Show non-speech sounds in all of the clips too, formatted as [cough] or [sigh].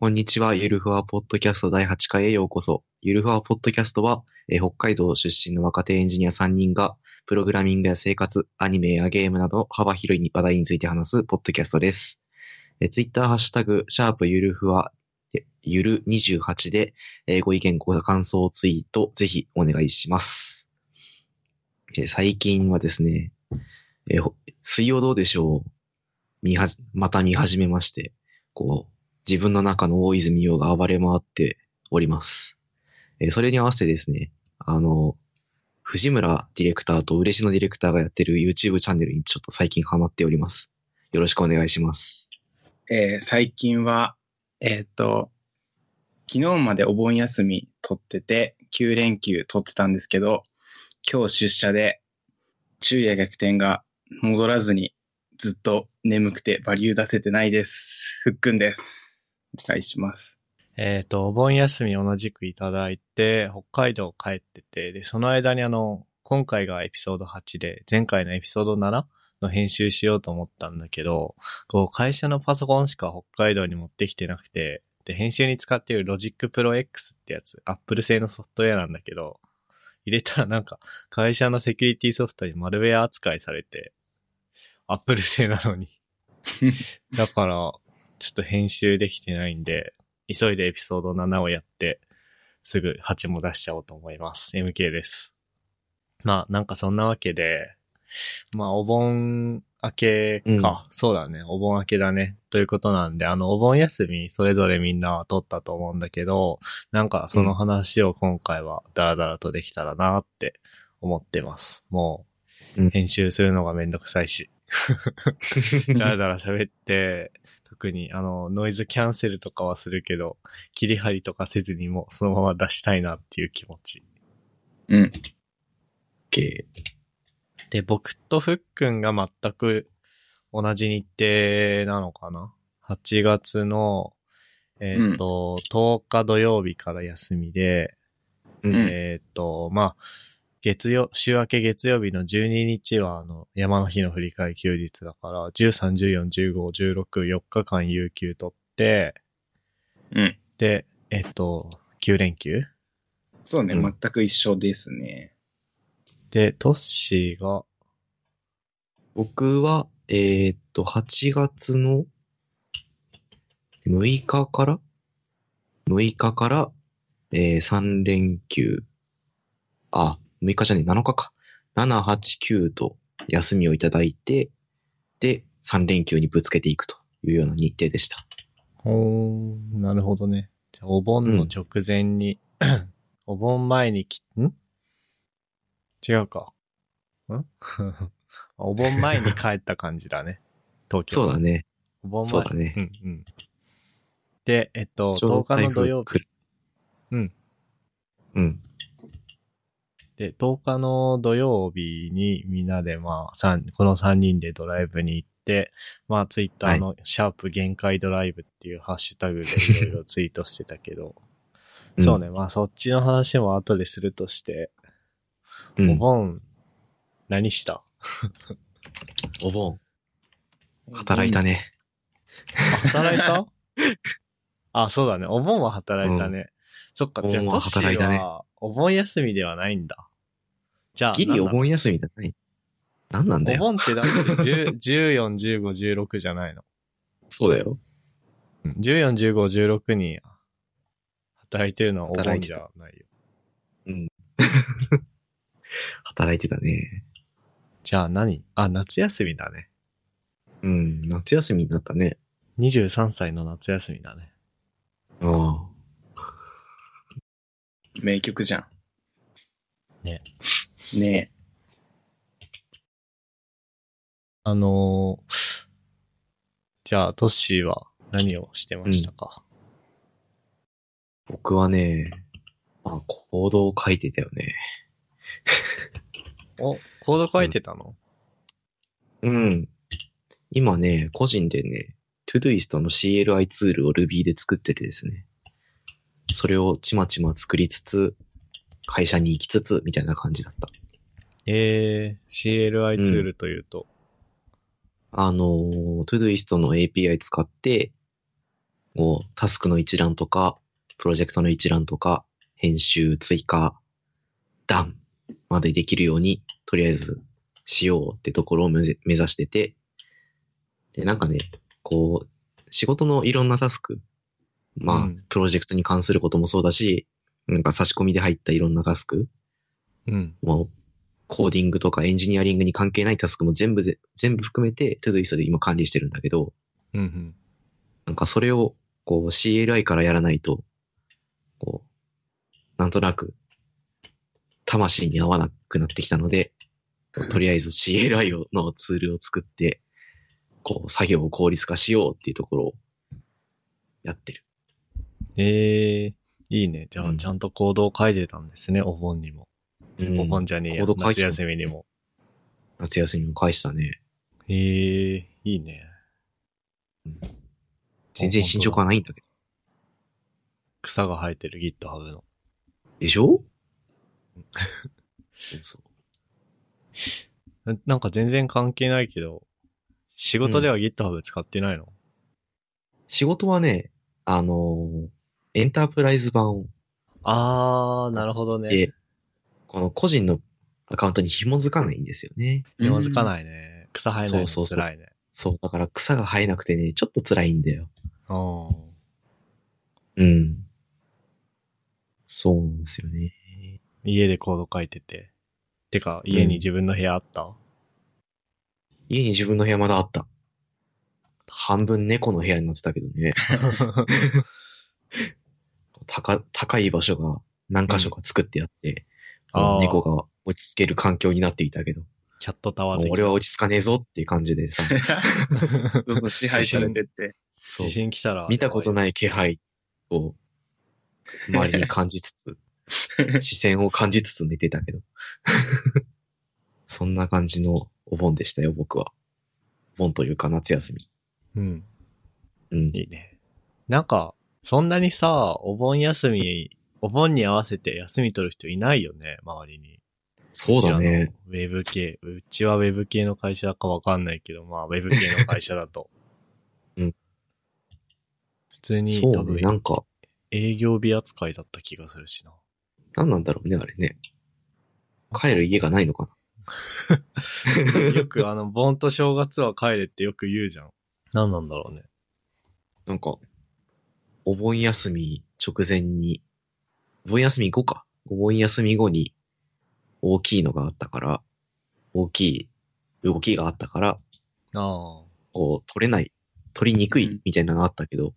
こんにちは。ゆるふわポッドキャスト第8回へようこそ。ゆるふわポッドキャストは、えー北海道出身の若手エンジニア3人が、プログラミングや生活、アニメやゲームなど幅広い話題について話すポッドキャストです。えー、ツイッターハッシュタグ、シャープゆるふわ、ゆる28で、えーご意見、ご感想ツイート、ぜひお願いします。えー最近はですね、えー水曜どうでしょう？見はじ、また見始めまして、こう、自分の中の大泉洋が暴れ回っております。えそれに合わせてですね、あの、藤村ディレクターと嬉野ディレクターがやってる YouTube チャンネルにちょっと最近ハマっております。よろしくお願いします。えー最近は、えっ、と、昨日までお盆休み取ってて、9連休取ってたんですけど、今日出社で、昼夜逆転が戻らずに、ずっと眠くてバリュー出せてないです。ふっくんです。お願いします。えっ、と、お盆休み同じくいただいて、北海道帰ってて、で、その間にあの、今回がエピソード8で、前回のエピソード7の編集しようと思ったんだけど、こう、会社のパソコンしか北海道に持ってきてなくて、で、編集に使っている Logic Pro X ってやつ、Apple 製のソフトウェアなんだけど、入れたらなんか、会社のセキュリティソフトにマルウェア扱いされて、Apple 製なのに。[laughs] だから、ちょっと編集できてないんで、急いでエピソード7をやって、すぐ8も出しちゃおうと思います。MK です。まあ、なんかそんなわけで、まあ、お盆明けか。そうだね。お盆明けだね。ということなんで、あの、お盆休み、それぞれみんな取ったと思うんだけど、なんかその話を今回はダラダラとできたらなって思ってます。もうんう、編集するのがめんどくさいし。だらだら喋って、特にあの、ノイズキャンセルとかはするけど、切り張りとかせずにもうそのまま出したいなっていう気持ち。うん。OK。で、僕とふっくんが全く同じ日程なのかな ?8 月の、えっ、と、10日土曜日から休みで、うんうんえっ、と、まあ、月曜、週明け月曜日の12日は、あの、山の日の振り替え休日だから、13、14、15、16、4日間有給取って、うん。で、えっ、と、9連休？そうね、うん全く一緒ですね。で、トッシーが、僕は、えーっと、8月の6日から ?6 日から、えー、3連休。あ、6日じゃねえ、7日か。7、8、9と休みをいただいて、で、3連休にぶつけていくというような日程でした。おー、なるほどね。じゃあお盆の直前に、[coughs] お盆前にき、ん？違うか。ん？[laughs] お盆前に帰った感じだね。東京。そうだね。お盆前。そうだねうんうん。で、えっと、ちょうど10日の土曜日。うん。うん。で、10日の土曜日にみんなでまあ、三この3人でドライブに行って、まあ、ツイッターのシャープ限界ドライブっていうハッシュタグで [laughs] いろいろツイートしてたけど、うんそうね、まあそっちの話も後でするとして、うんお盆、何した？[laughs] お盆。働いたね。あ働いた？[laughs] あ、そうだね。お盆は働いたね。そっか、じゃあ、お盆はトッシー働いたねはお盆休みではないんだ。じゃあ、ギリお盆休みだない。何なんだおよ。盆ってだって10 14、[laughs] 15、16じゃないの。そうだよ。うん14、15、16に働いてるのはお盆じ働いてたゃないよ。[laughs] 働いてたね。じゃあ何？あ、夏休みだね。うん、夏休みになったね。23歳の夏休みだね。ああ。名曲じゃん。ね。ねあのーじゃあ、トッシーは何をしてましたか、僕はね、まあ、コードを書いてたよね。[laughs] お、コード書いてたの、うん。今ね、個人でね、Todoist の CLI ツールを Ruby で作っててですね。それをちまちま作りつつ、会社に行きつつ、みたいな感じだった。えー、CLI ツールというと、あのー、Todoist の API 使って、こう、タスクの一覧とか、プロジェクトの一覧とか、編集、追加、ダンまでできるように、とりあえずしようってところを目指目指してて、で、なんかね、こう、仕事のいろんなタスク、まあ、うん。プロジェクトに関することもそうだし、なんか差し込みで入ったいろんなタスク、うん。もう、コーディングとかエンジニアリングに関係ないタスクも全部ぜ、全部含めて、トゥドゥイストで今管理してるんだけど、うんうん。なんかそれを、こう CLI からやらないと、こう、なんとなく、魂に合わなくなってきたので、とりあえず CLI をのツールを作って、こう、作業を効率化しようっていうところをやってる。ええいいね。じゃあ、うんちゃんと行動を書いてたんですね、お盆にも。うんお盆じゃねえや。夏コード書いてた休みにも。夏休みも返したね。ええいいね。全然進捗はないんだけど。草が生えてる GitHub の。でしょ？そうそう。ななんか全然関係ないけど、仕事では GitHub 使ってないの、仕事はね、あのーエンタープライズ版をあー、なるほどね。で、この個人のアカウントに紐づかないんですよね。紐づかい。ないね。草生えないのそうそうそう辛いね。そう、だから草が生えなくてね、ちょっと辛いんだよ。うん。うん。そうなんですよね。家でコード書いてて。てか、家に自分の部屋あった、家に自分の部屋まだあった。半分猫の部屋になってたけどね。[laughs] 高、高い場所が何箇所か作ってあって、あー。猫が落ち着ける環境になっていたけど、キャットタワー俺は落ち着かねえぞっていう感じでさ、[laughs] どん。どん。支配されてって。地震来たら。見たことい。ない気配を周りに感じつつ、視線を感じつつ寝てたけど。そん。な感じのお盆でしたよ、僕は。お盆というか夏休み。うん。うん。いいね。なん。か、そんなにさ、お盆休み、お盆に合わせて休み取る人いないよね、周りに。そうだね。ウェブ系。うちはウェブ系の会社かわかんないけど、まあ、ウェブ系の会社だと。[laughs] うん。普通にそう多分ね。なんか、営業日扱いだった気がするしな。何なんだろうね、あれね。帰る家がないのか [laughs] よくあの、盆と正月は帰れってよく言うじゃん。何なんだろうね。ななんか、お盆休み直前に、お盆休み後か。お盆休み後に大きいのがあったから、大きい動きがあったから、ああ。こう、取れない、取りにくいうんみたいなのがあったけど、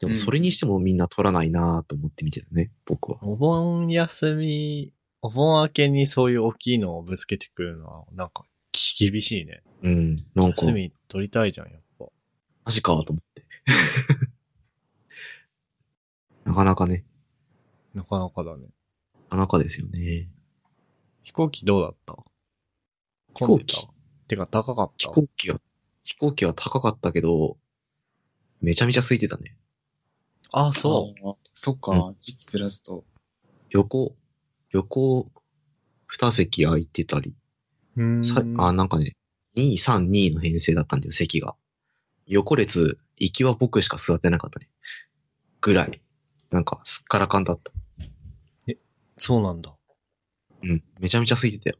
でもそれにしてもみんな取らないなと思って見てたね、僕は。お盆休み、お盆明けにそういう大きいのをぶつけてくるのは、なんか、き厳しいね。うん、なんか、休み取りたいじゃん、やっぱ。マジかと思って。なかなかね、なかなかだね。なかなかですよね。飛行機どうだった？飛行機？てか高かった？飛行機は、飛行機は高かったけど、めちゃめちゃ空いてたね。あ、そう？う。そっか、時期ずらすと。横、横、二席空いてたり、う。ん。さあ、なんかね、2、3、2の編成だったんだよ、席が。横列、行きは僕しか座ってなかったね。ぐらい。なんか、すっからかんだった。そうなんだ。うん。めちゃめちゃ空いてたよ。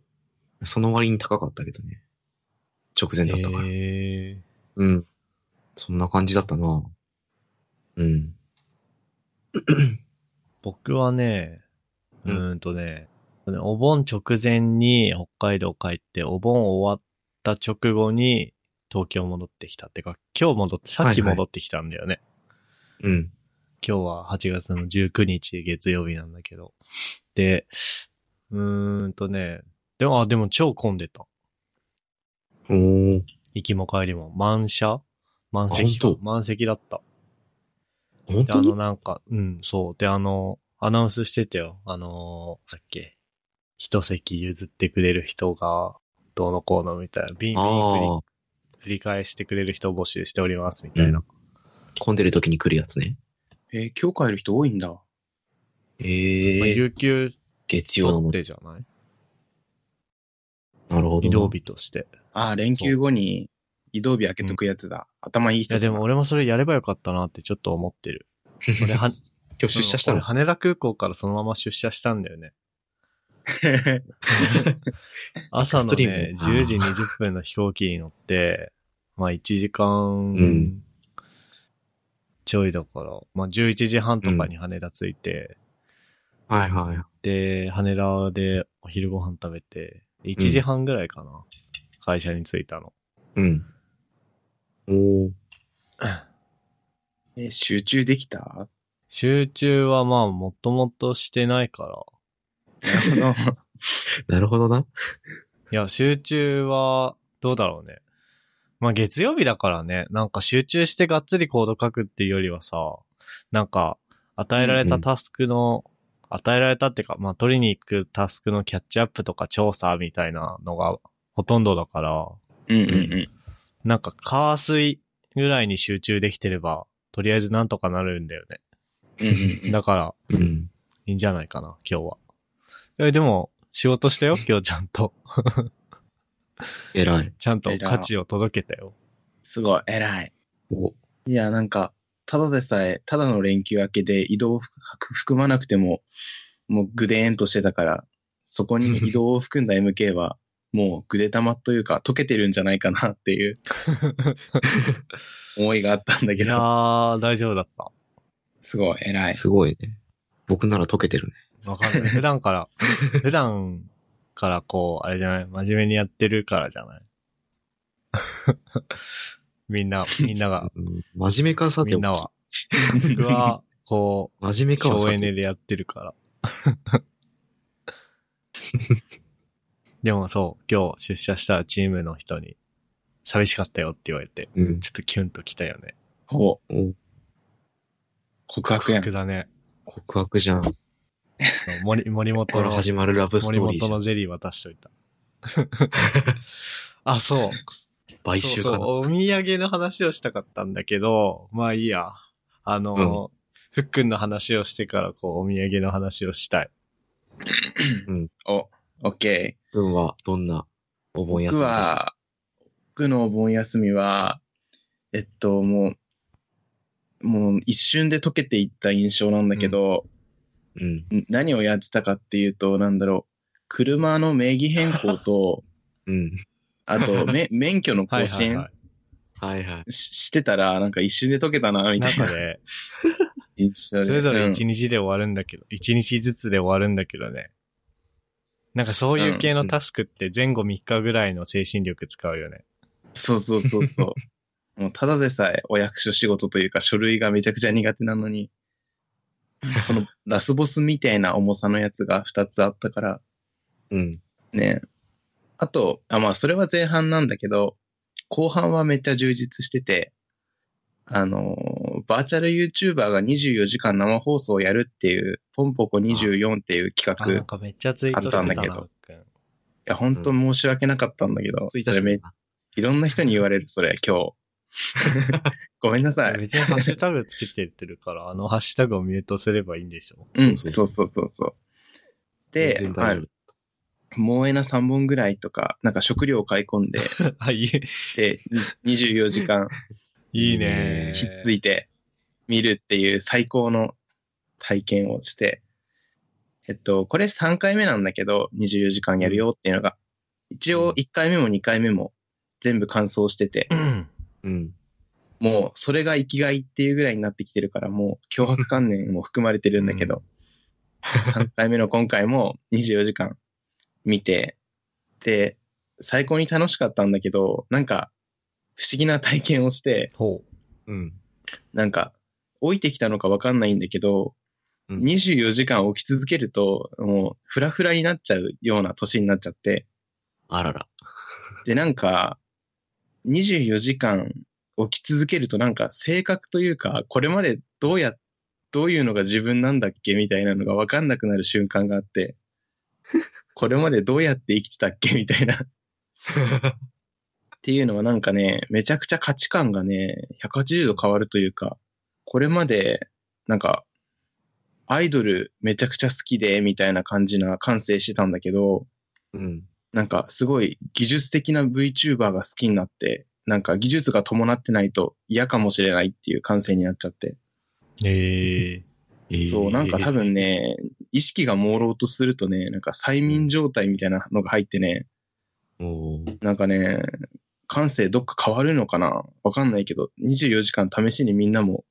その割に高かったけどね。直前だったから。へえ。うん。そんな感じだったなうん。[clears throat] 僕はね、ううんーんとね、お盆直前に北海道帰って、お盆終わった直後に東京戻ってきた。ってか、今日戻って、さっきはいはい戻ってきたんだよね。うん。今日は8月の19日月曜日なんだけど。で、うーんとね、でも、あ、でも超混んでた。おー。行きも帰りも。満車？満席？満席だった。本当に？の、なんか、うん、そう。で、あの、アナウンスしてたよ。あのー、さっけ、一席譲ってくれる人が、どうのこうのみたいな、ビンビン振り返してくれる人を募集しております、みたいな。混んでる時に来るやつね。えー今日帰る人多いんだ。まあ、ええ有給月曜のも。てじゃない？なるほどな。移動日として。あー連休後に移動日開けとくやつだ。頭いいいや、でも俺もそれやればよかったなってちょっと思ってる。[laughs] 俺は、今日出社したの？俺羽田空港からそのまま出社したんだよね。[laughs] 朝のストリーね、ム10時20分の飛行機に乗って、まあ1時間んちょいだから、まあ11時半とかに羽田着いて、はいはい。で、羽田でお昼ご飯食べて、1時半ぐらいかな、会社に着いたの。うん。おー。え集中できた？集中はまあもともとしてないから、なるほど。[laughs] なるほどな。いや、集中は、どうだろうね。まあ、月曜日だからね、なんか集中してがっつりコード書くっていうよりはさ、なんか、与えられたタスクの、与えられたっていうか、まあ、取りに行くタスクのキャッチアップとか調査みたいなのがほとんどだから、うんうんうん。なんか、火水ぐらいに集中できてれば、とりあえずなんとかなるんだよね。うんうんうんだから、うん。いいんじゃないかな、今日は。え、でも、仕事したよ、今日ちゃんと。偉い。ちゃんと価値を届けたよ。すごい、偉い。お、いや、なんか、ただでさえ、ただの連休明けで移動を含含まなくても、もうグデーンとしてたから、そこに移動を含んだ MK は、[laughs] もうグデ玉というか、溶けてるんじゃないかなっていう [laughs] 思いがあったんだいやけど、ー、大丈夫だった。すごい、偉い。すごいね。僕なら解けてるね。わかんない。普段から、[laughs] 普段からこう、あれじゃない？真面目にやってるからじゃない？[laughs] みんな、みんなが、[laughs] うん真面目かさてみんなは。僕は、こう、真面目か省エネでやってるから。[laughs] でもそう、今日出社したチームの人に、寂しかったよって言われて、うん。ちょっとキュンときたよね。ほう、お告白やん。だね。告白じゃん。こ [laughs] 森、森こから本の、始まるラブスト森ーリーじゃん。本のゼリー渡しといた。[laughs] あ、そう。買収かな。そうそう、お土産の話をしたかったんだけど、まあいいや。あの、ふっくんの話をしてから、こう、お土産の話をしたい。お、オッケー。君はどんなお盆休み僕でしたは、僕のお盆休みは、えっと、もう、もう一瞬で溶けていった印象なんだけど、うん。ん何をやってたかっていうと、なんだろう、車の名義変更と、[laughs] うん。あと、め [laughs] 免許の更新はいはいはい。ししてたら、なんか一瞬で溶けたな、みたいな中で、[laughs] 印象で。それぞれうん一日で終わるんだけど、一、日ずつで終わるんだけどね。なんかそういう系のタスクって前後3日ぐらいの精神力使うよね。そうそうそうそう。もうただでさえお役所仕事というか書類がめちゃくちゃ苦手なのに、そのラスボスみたいな重さのやつが2つあったから、うん。ね。あと、あ、まあそれは前半なんだけど、後半はめっちゃ充実してて、あのー、バーチャル YouTuber が24時間生放送をやるっていう、ポンポコ24っていう企あ、画、ないんかめっちゃツイートしてたな、あったんだけど。ふっくんや、本当申し訳なかったんだけど、それめいろんな人に言われる、それ、今日。[laughs] ごめんなさい。別にハッシュタグつけてってるから、[laughs] あのハッシュタグをミュートすればいいんでしょうん、そそううそうそうそう。で全然、まあ大丈、もうえな3本ぐらいとか、なんか食料を買い込んで、[laughs] あ、いい、で、に24時間いいね。ひっついて見るっていう最高の体験をして、えっと、これ3回目なんだけど、24時間やるよっていうのが、一応1回目も2回目も全部完走しててう、ん。うん。もうそれが生きがいっていうぐらいになってきてるから、もう脅迫観念も含まれてるんだけど、3回目の今回も24時間見て、で、最高に楽しかったんだけど、なんか不思議な体験をして、ほうん。なんか置いてきたのかわかんないんだけど、うん24時間起き続けると、もうフラフラになっちゃうような年になっちゃって、あらら。で、なんか、24時間起き続けるとなんか性格というか、これまでどうや、どういうのが自分なんだっけみたいなのがわかんなくなる瞬間があって、[laughs] これまでどうやって生きてたっけみたいな。っていうのはなんかね、めちゃくちゃ価値観がね、180度変わるというか、これまで、なんか、アイドルめちゃくちゃ好きで、みたいな感じな感性してたんだけど、うん。なんかすごい技術的な VTuber が好きになって、なんか技術が伴ってないと嫌かもしれないっていう感性になっちゃって。えええー。[laughs] そう、なんか多分ね、意識が朦朧とするとね、なんか催眠状態みたいなのが入ってね、なんかね、感性どっか変わるのかな？わかんないけど、24時間試しにみんなも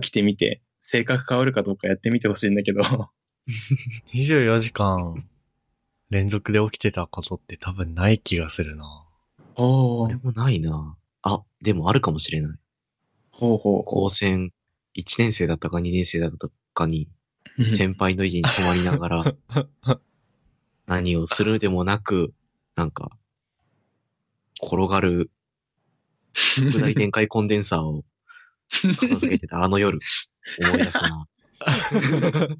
起きてみて、性格変わるかどうかやってみてほしいんだけど、[laughs] [laughs] 24時間連続で起きてたことって多分ない気がするな。ほ俺もないな。あ、でもあるかもしれない。ほうほ高専1年生だったか2年生だったかに、う。先輩の家に泊まりながら、[laughs] 何をするでもなく、なんか、転がる、拡大電解コンデンサーを片付けてたあの夜、思い出すな。[laughs]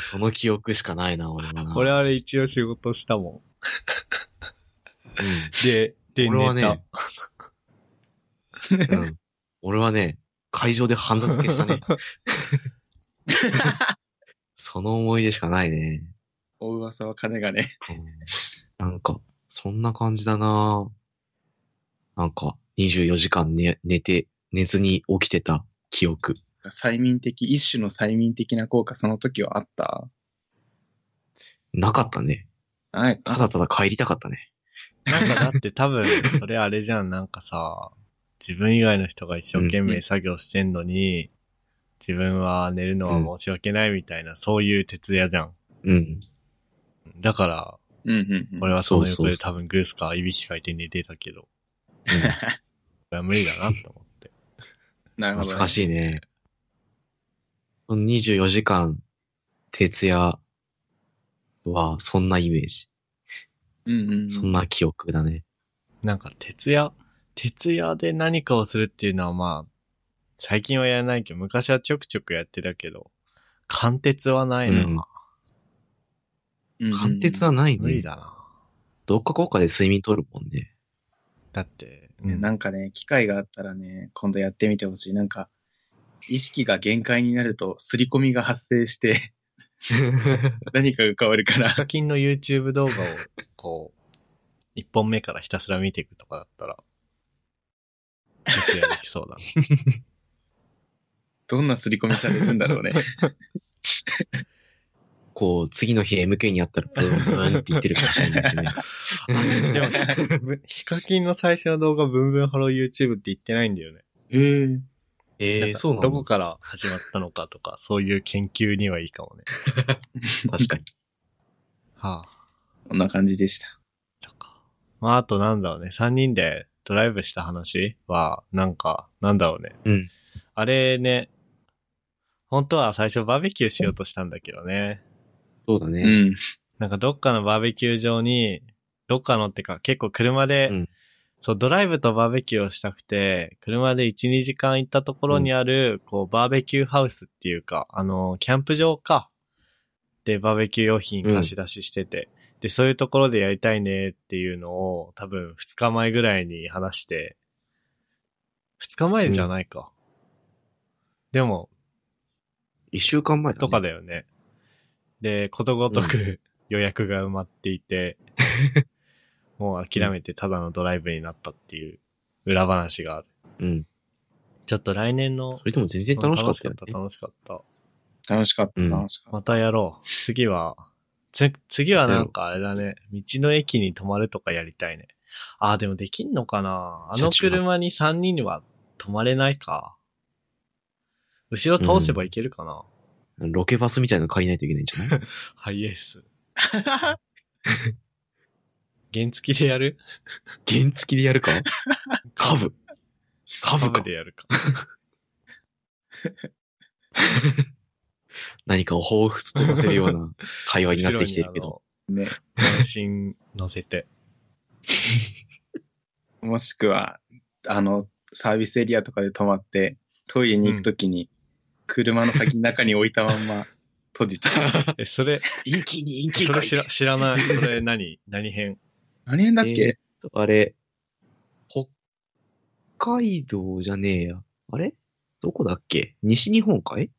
その記憶しかないな、俺はな。俺あれ一応仕事したもうんん。で、で、寝俺はねた。うん。俺はね、会場でハンダ付けしたね。その思い出しかないね。お噂は金がね。うんなんか、そんな感じだななんか、24時間寝、寝て、寝ずに起きてた記憶。催眠的、一種の催眠的な効果、その時はあった？なかったね。はい。ただただ帰りたかったね。なんかだって多分、それあれじゃん、なんかさ、自分以外の人が一生懸命作業してんのに、自分は寝るのは申し訳ないみたいな、そういう徹夜じゃん。うん。だから、うんうんうん。俺はそのそうそうそう横で多分グースかいびきかいて寝てたけど、[laughs] これは無理だなと思って。[laughs] なるほど、ね。懐かしいね。その24時間、徹夜は、そんなイメージ。うんうんうん。そんな記憶だね。なんか徹夜、徹夜で何かをするっていうのはまあ、最近はやらないけど、昔はちょくちょくやってたけど、貫徹はないな。うんうんうん貫徹はないね。無理だな。どっかこっかで睡眠取るもんね。だって、ねなんかね、機会があったらね、今度やってみてほしい。なんか、意識が限界になると、刷り込みが発生して、[laughs] 何かが変わるからヒ。カキンの YouTube 動画を、こう、一本目からひたすら見ていくとかだったら、徹夜できそうだな。[laughs] どんな刷り込みされるんだろうね。[laughs] こう、次の日 MK にあったらブーンブーンって言ってるかもしれないしね。でも、ぶヒカキンの最初の動画、ブンブンハロー YouTube って言ってないんだよね。へえ。ええなんかそうなのどこから始まったのかとか、そういう研究にはいいかもね。[laughs] 確かに。はあ。こんな感じでした。とか。まあ、あとなんだろうね。3人でドライブした話は、なんか、なんだろうね。うん。あれね、本当は最初バーベキューしようとしたんだけどね。そうだね。うん。なんかどっかのバーベキュー場に、どっかのってか結構車で、うんそう、ドライブとバーベキューをしたくて、車で1、2時間行ったところにある、こう、バーベキューハウスっていうか、あの、キャンプ場か。で、バーベキュー用品貸し出ししてて、で、そういうところでやりたいねっていうのを、多分2日前ぐらいに話して、2日前じゃないか。でも、一週間前だ、ね。とかだよね。で、ことごとく [laughs] 予約が埋まっていて、[laughs] もう諦めてただのドライブになったっていう裏話がある。うん。ちょっと来年の、それでも全然楽しかったよね。楽しかった。楽しかった、うん楽しかった。またやろう。次は、つ、次はなんかあれだね、道の駅に泊まるとかやりたいね。ああ、でもできんのかなあの車に3人には泊まれないか。後ろ倒せばいけるかな、ロケバスみたいなの借りないといけないんじゃない？ハイエース。[laughs] 原付きでやる？原付きでやるか？カブ。カブかカブで。やるか。[laughs] 何かを彷彿とさせるような会話になってきてるけど。ね。後ろにあの。全身乗せて。[laughs] もしくは、あの、サービスエリアとかで泊まって、トイレに行くときに、車の鍵の中に置いたまんま閉じちゃう。[laughs] え、それ、陰気に陰気かいそれ知ら、知らない。それ何？何編？何円だっけ、えーあれ、北海道じゃねえや。あれ？どこだっけ？西日本かい？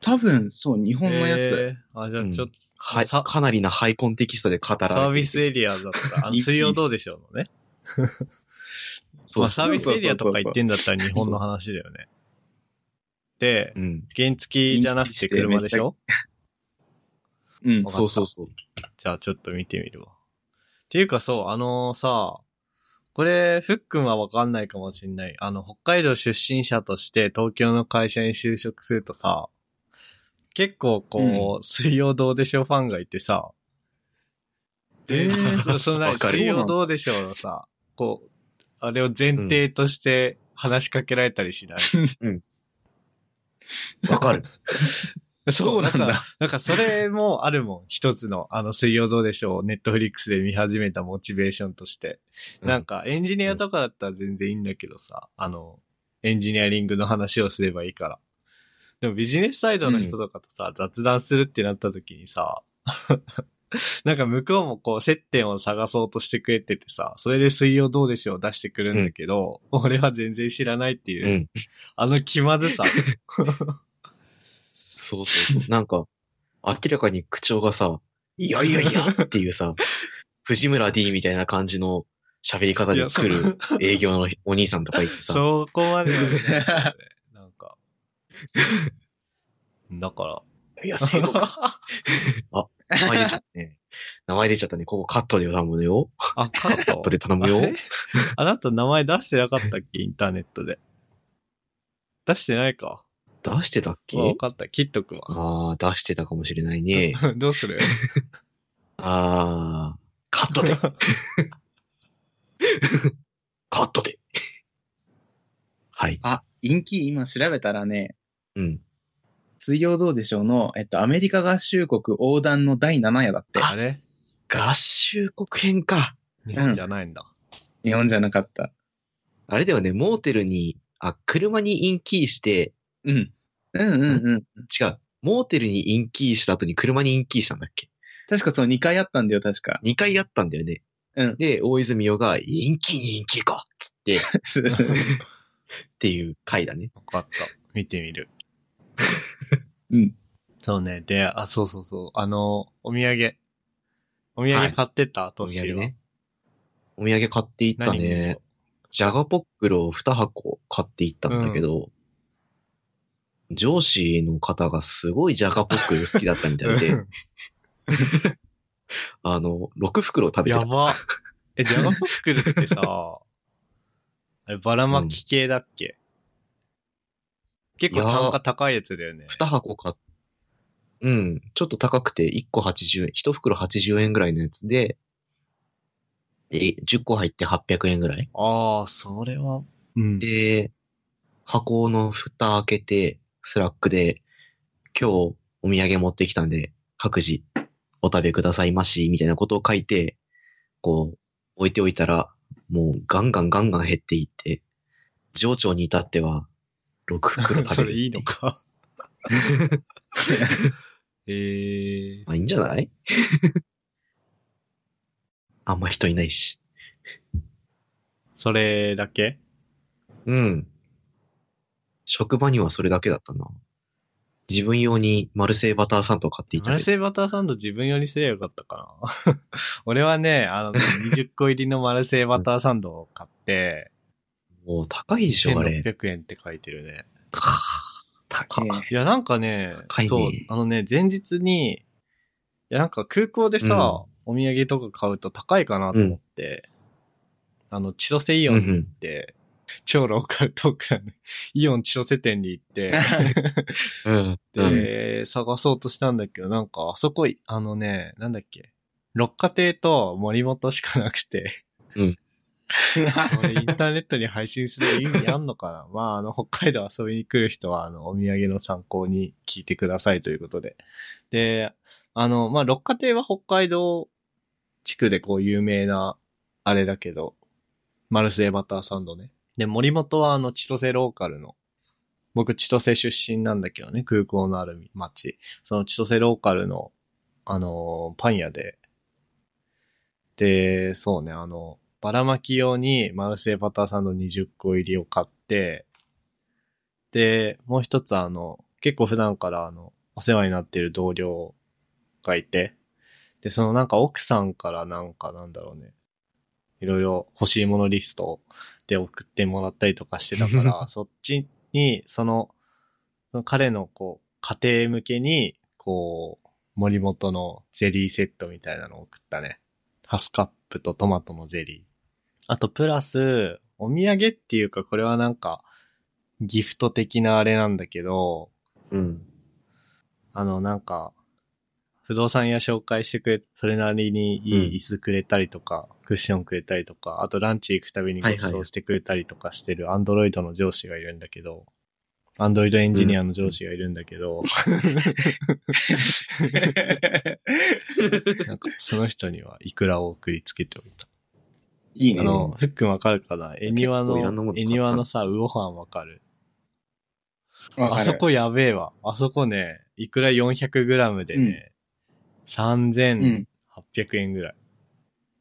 多分、そう、日本のやつ。えーあ、じゃあちょっと、はい、さかなりなハイコンテキストで語られてサービスエリアだった。あ水曜どうでしょうのね。[laughs] そうまあサービスエリアとか行ってんだったら日本の話だよね。でう、ん。原付じゃなくて車でしょ？うんそうそうそう。じゃあちょっと見てみるわ。っていうかそう、あのさ、これ、ふっくんはわかんないかもしんない。あの、北海道出身者として東京の会社に就職するとさ、結構こう、水曜どうでしょうファンがいてさ、で、えー [laughs] そそのわかる水曜どうでしょうのさ、こう、あれを前提として話しかけられたりしない？わかる。[laughs] [laughs] そうなんだかなんかそれもあるもん。一つの、あの、水曜どうでしょう、ネットフリックスで見始めたモチベーションとして。うんなんか、エンジニアとかだったら全然いいんだけどさ、あの、エンジニアリングの話をすればいいから。でもビジネスサイドの人とかとさ、雑談するってなった時にさ、[laughs] なんか向こうもこう接点を探そうとしてくれててさ、それで水曜どうでしょう出してくるんだけど、俺は全然知らないっていう、うん。あの気まずさ。[laughs] そうそうそう。なんか、明らかに口調がさ、いやいやいやっていうさ、藤村 D みたいな感じの喋り方で来る営業のお兄さんとかいてさ、そこまではね、[laughs] なんか。だから。いや、正当か。[laughs] あ、名前出ちゃったね。名前出ちゃったね。ここカットで頼むよ。あ、カット？カットで頼むよ。あなた名前出してなかったっけ？インターネットで。出してないか。出してたっけ？わかった。切っとくわ。ああ、出してたかもしれないね。[laughs] どうする？[laughs] ああ、カットで。[laughs] カットで。はい。あ、陰気今調べたらね、うん。水曜どうでしょうの、えっと、アメリカ合衆国横断の第7夜だって。あれ？合衆国編か。日本じゃないんだ。日本じゃなかった。あれだよね、モーテルに、あ、車にインキーして、うん。うんうんうん。違う。モーテルにインキーした後に車にインキーしたんだっけ？確かそう2回あったんだよ、確か。?2 回やったんだよね。うん。で、大泉洋が、インキーにインキーかつって、っていう回だね。わかった。見てみる。[laughs] うん。そうね。で、あ、そうそうそう。あの、お土産。お土はい産買ってた、おトシは。土産ね。お土産買っていったね。ジャガポックルを2箱買っていったんだけど、上司の方がすごいジャガポックル好きだったみたいで、[laughs] あの、6袋食べてた。やば。え、ジャガポックルってさ、[laughs] あれ、ばらまき系だっけ、結構単価高いやつだよね。2箱買っうん。ちょっと高くて1個80円、1袋80円ぐらいのやつで、で、10個入って800円ぐらい。ああ、それは、うん。で、箱の蓋開けて、 Slack で、今日お土産持ってきたんで、各自お食べくださいまし、みたいなことを書いて、こう、置いておいたら、もうガンガンガンガン減っていって、上長に至っては、6袋食べる。[laughs] それいいのか。[laughs] ええまあいいんじゃない？[laughs] あんま人いないし。それだけ？うん。職場にはそれだけだったな。自分用にマルセイバターサンドを買っていた。マルセイバターサンド自分よりすればよかったかな。[laughs] 俺はね、あの、20個入りのマルセイバターサンドを買って、もう高いでしょ、あれ。1600円って書いてるね。か高い。いや、なんかね、ねそう、あのね、前日に、いや、なんか空港でさ、お土産とか買うと高いかなと思って、あの、千歳イオンに行って、超ローカルトークなのにイオン千歳店に行って、うん。うん。で、探そうとしたんだけど、なんか、あそこ、あのね、なんだっけ、六花亭と森本しかなくて、俺インターネットに配信する意味あんのかな？[laughs] まあ、あの、北海道遊びに来る人は、あの、お土産の参考に聞いてくださいということで。で、あの、まあ、六花亭は北海道地区でこう有名な、あれだけど、マルセイバターサンドね。で、森本はあの、千歳ローカルの、僕千歳出身なんだけどね、空港のある町。その千歳ローカルの、あの、パン屋で、で、そうね、あの、ばらまき用にマルセイバターサンド20個入りを買って、で、もう一つあの、結構普段からあの、お世話になっている同僚がいて、で、そのなんか奥さんからなんかなんだろうね、いろいろ欲しいものリストで送ってもらったりとかしてたから、[laughs] そっちに、その、その彼のこう、家庭向けに、こう、森本のゼリーセットみたいなのを送ったね。ハスカップとトマトのゼリー。あと、プラス、お土産っていうか、これはなんか、ギフト的なあれなんだけど、うん。あの、なんか、不動産屋紹介してくれ、それなりにいい椅子くれたりとか、クッションくれたりとか、あとランチ行くたびにご馳走してくれたりとかしてるアンドロイドの上司がいるんだけど、アンドロイドエンジニアの上司がいるんだけど、[laughs] なんかその人にはイクラを送りつけておいた。いいね。あの、ふっくんわかるかな？絵庭結構いろんなもの、の絵庭のさ、ウオハンわかる？わかるあそこやべえわ。あそこね、いくら 400g でね、3800円ぐらい。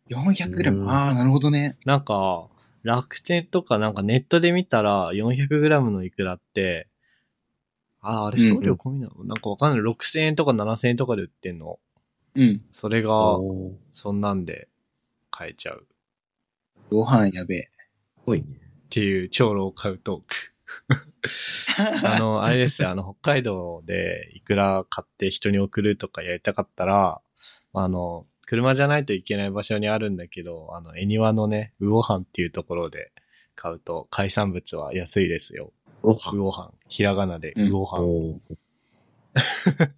400グラム？うんああ、なるほどね。なんか、楽天とかなんかネットで見たら 400g のイクラって、あ、あれ送料込みなの、なんかわかんない。6000円とか7000円とかで売ってんの？うん。それが、そんなんで買えちゃう。ご飯やべえ。すごいね。っていう超ローカルトーク。[laughs] [laughs] あの、あれですよ、あの、北海道でいくら買って人に送るとかやりたかったら、あの、車じゃないといけない場所にあるんだけど、あの、恵庭のね、魚飯っていうところで買うと、海産物は安いですよ。魚飯。ひらがなでうん魚飯。おー [laughs]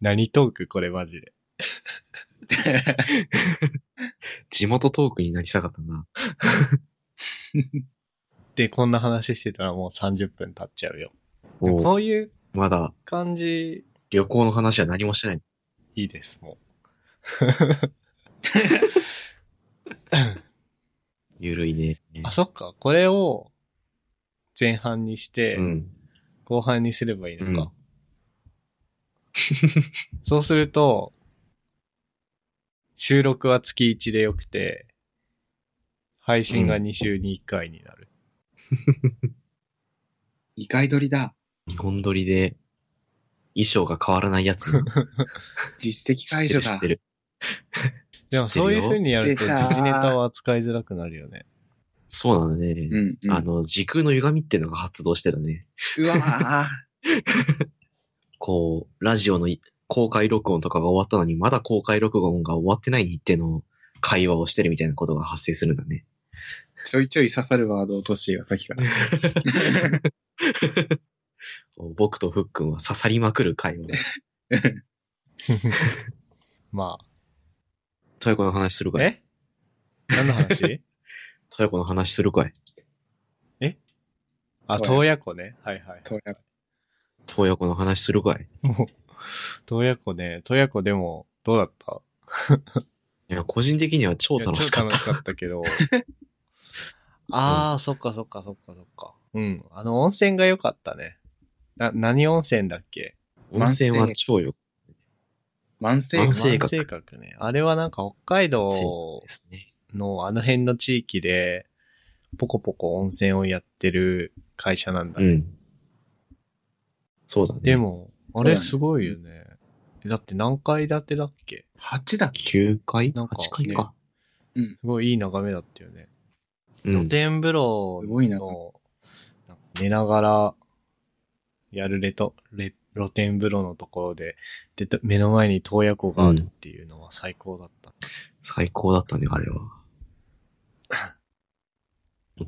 何トークこれマジで。[laughs] 地元トークになりたかったな。で、こんな話してたらもう30分経っちゃうよ。こういうまだ感じ、旅行の話は何もしてない。いいです、もゆる [laughs] いね。う。あ、そっか。これを前半にして、うん。後半にすればいいのうんか。[laughs] そうすると、収録は月1でよくて、配信が2週に1回になる。異界取りだ。日本撮りで衣装が変わらないやつ。[laughs] 実績解除だ知って。る。[laughs] でもそういう風にやると時事ネタは扱いづらくなるよね。そうなのね。うん、うん。あの、時空の歪みっていうのが発動してたね。うわー [laughs] こう、ラジオのい公開録音とかが終わったのに、まだ公開録音が終わってない日程の会話をしてるみたいなことが発生するんだね。ちょいちょい刺さるワードを落としてよ、さっきから。[laughs] 僕とふっくんは刺さりまくる会話で。[laughs] まトヤコの話するあ。かい？え？何の話？[laughs] トヤコの話するかい？あ、そうや洞爺湖ね。はいはい。そうやトヤコの話するかい？もう、洞爺湖ね。洞爺湖でも、どうだった？いや、個人的には超楽しかった。超楽しかったけど。ああ、そっかそっかそっかそっか。うん。あの温泉が良かったね。な、何温泉だっけ？温泉は超よ。慢性慢性万性格ね。あれはなんか北海道ですね。のあの辺の地域で、ポコポコ温泉をやってる会社なんだね。うん。そうだね。で、も、あれすごいよね。だって何階建てだっけ？8だっけ？9階？なんか ?8 階か。すごいいい眺めだったよね。うん。露天風呂の、寝ながらやるレト、レ露天風呂のところで、で、目の前に洞爺湖があるっていうのは最高だった。最高だったね、あれは。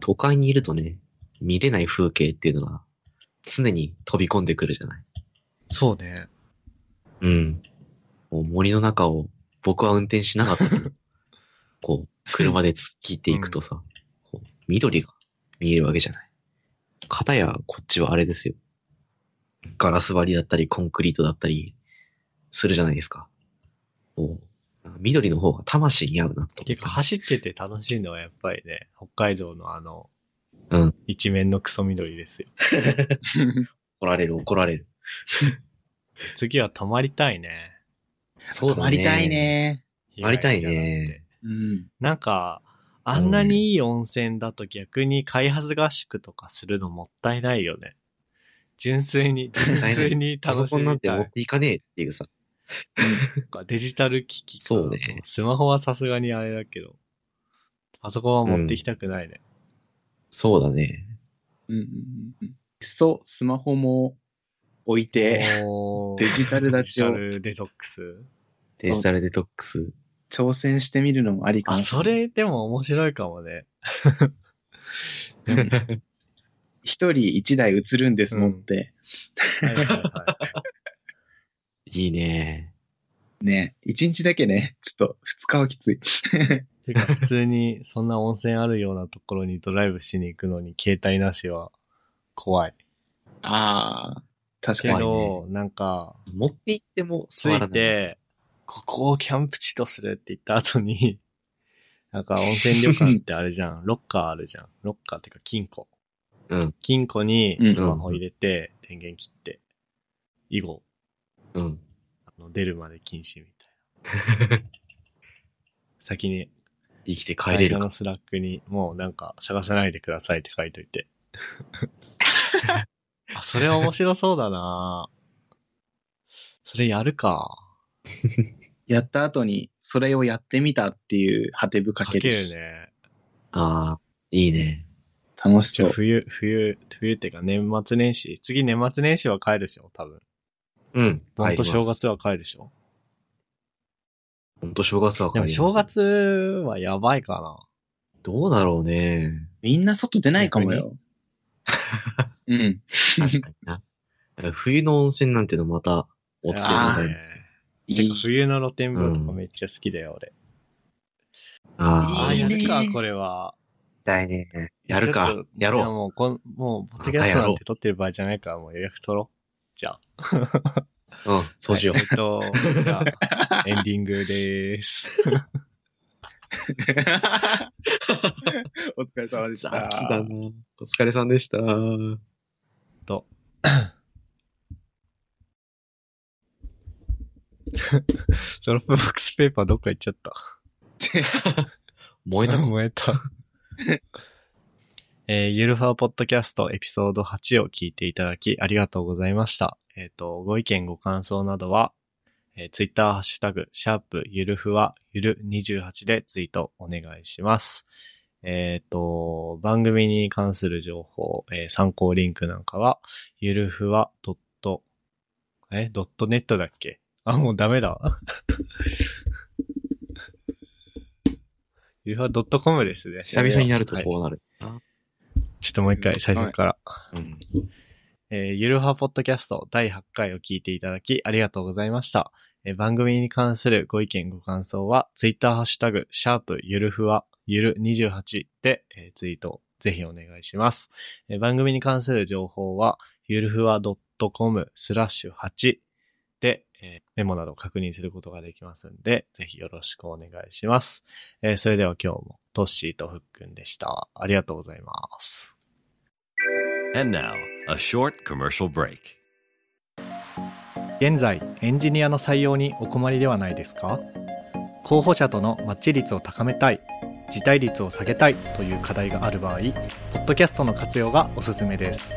都会にいるとね、見れない風景っていうのが常に飛び込んでくるじゃない。そうね。うん。もう森の中を僕は運転しなかった [laughs] こう、車で突っ切っていくとさ、こう緑が見えるわけじゃない。片やこっちはあれですよ。ガラス張りだったり、コンクリートだったり、するじゃないですか。こう、緑の方が魂に合うなと思って結構走ってて楽しいのはやっぱりね、北海道のあの、うん一面のクソ緑ですよ。[laughs] 怒られる、怒られる。次は泊まりたいね。そうだね泊まりたい。ね。泊まりたいね。うん。なんか、あんなにいい温泉だと逆に開発合宿とかするのもったいないよね。純粋に、純粋にパソ楽しコンなんみたい。て持っていかねえっていうさ。デジタル機器かそうねスマホはさすがにあれだけど。パソコンは持ってきたくないね。そうだね。うんうんうスマホも置いて、おーデジタル立ちをデジタルデトックス。デジタルデトックス。挑戦してみるのもありかあ、もしれない。それでも面白いかもね。うん一人一台映るんです、うん持って。はいはいね。ね、一日だけね、ちょっと二日はきつい。てか、普通にそんな温泉あるようなところにドライブしに行くのに携帯なしは怖い。ああ、確けかに。ど、なんか、持って行っても着い触らない。て、ここをキャンプ地とするって言った後に、[laughs] なんか温泉旅館ってあれじゃん。[laughs] ロッカーあるじゃん。ロッカーっていうか金庫。うん。金庫にうんスマホ入れて、電源切って、以後、うん。あの出るまで禁止みたいな。[laughs] 先に生きて帰れるか会社の。 Slack にもうなんか探さないでくださいって書いといて。あ、それは面白そうだなそれやるか。[laughs] やった後に、それをやってみたっていうはてブかかけるけるし。ね。ああ、いいね。楽しそう。冬、冬、冬ってか年末年始。次年末年始は帰るでしょ多分。うん。ほんと正月は。は帰るでしょほんと正月は帰りますでも正月はやばいかな。どうだろうね。みんな外出ないかもよ。うん。確かにな。冬の温泉なんてのまた、おつでございます。いいてか。冬の露天風呂とかうんめっちゃ好きだよ、俺。ああ、ああ、いいねやるか、これは。だいね。やるか。やろいもう、こん、もう、ポッドキャストなんて撮ってる場合じゃないから、もう予約取ろう。じゃあ。う。うん、そうしよう。はいえっと、じゃあ、エンディングでーす。[laughs] お疲れ様でした。お疲れさんでした。と。 Dropbox Paper どっか行っちゃった。燃えたか [laughs] 燃えた。[laughs] えーゆるふわポッドキャストエピソード8を聞いていただきありがとうございました。えっ、と、ご意見ご感想などは、えー、ツイッターハッシュタグ、シャープゆるふわゆる28でツイートお願いします。えっ、と、番組に関する情報、えー参考リンクなんかは、ゆるふわドット、え、ドットネットだっけ？あ、もうダメだわ。ゆるふわドットコムですね。久々になるとはいこうなる。ちょっともう一回最初から。うん。えーゆるはポッドキャスト第8回を聞いていただきありがとうございました。えー番組に関するご意見ご感想は、ツイッターハッシュタグ、シャープゆるふわ、ゆる28で、えーツイートぜひお願いします。えー番組に関する情報は、ゆるふわ .com スラッシュ8で、えーメモなどを確認することができますんで、ぜひよろしくお願いします。えーそれでは今日もトッシーとふっくんでした。ありがとうございます。And now, a short commercial break. 現在エンジニアの採用にお困りではないですか？候補者とのマッチ率を高めたい辞退率を下げたいという課題がある場合ポッドキャストの活用がおすすめです